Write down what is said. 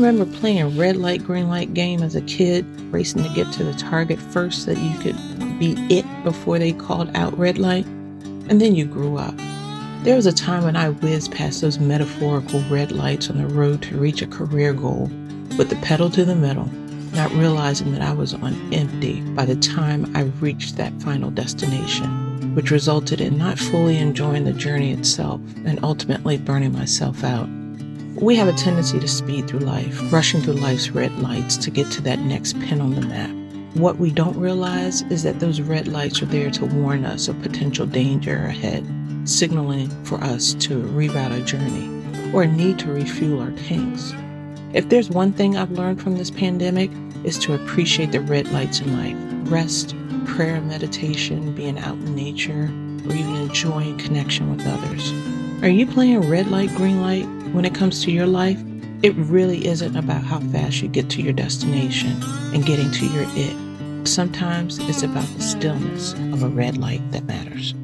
remember playing red light, green light game as a kid, racing to get to the target first so that you could be it before they called out red light. And then you grew up. There was a time when I whizzed past those metaphorical red lights on the road to reach a career goal with the pedal to the metal, not realizing that I was on empty by the time I reached that final destination, which resulted in not fully enjoying the journey itself and ultimately burning myself out. We have a tendency to speed through life, rushing through life's red lights to get to that next pin on the map. What we don't realize is that those red lights are there to warn us of potential danger ahead, signaling for us to reroute our journey or a need to refuel our tanks. If there's one thing I've learned from this pandemic is to appreciate the red lights in life. Rest, prayer, meditation, being out in nature, or even enjoying connection with others. Are you playing red light, green light when it comes to your life? It really isn't about how fast you get to your destination and getting to your it. Sometimes it's about the stillness of a red light that matters.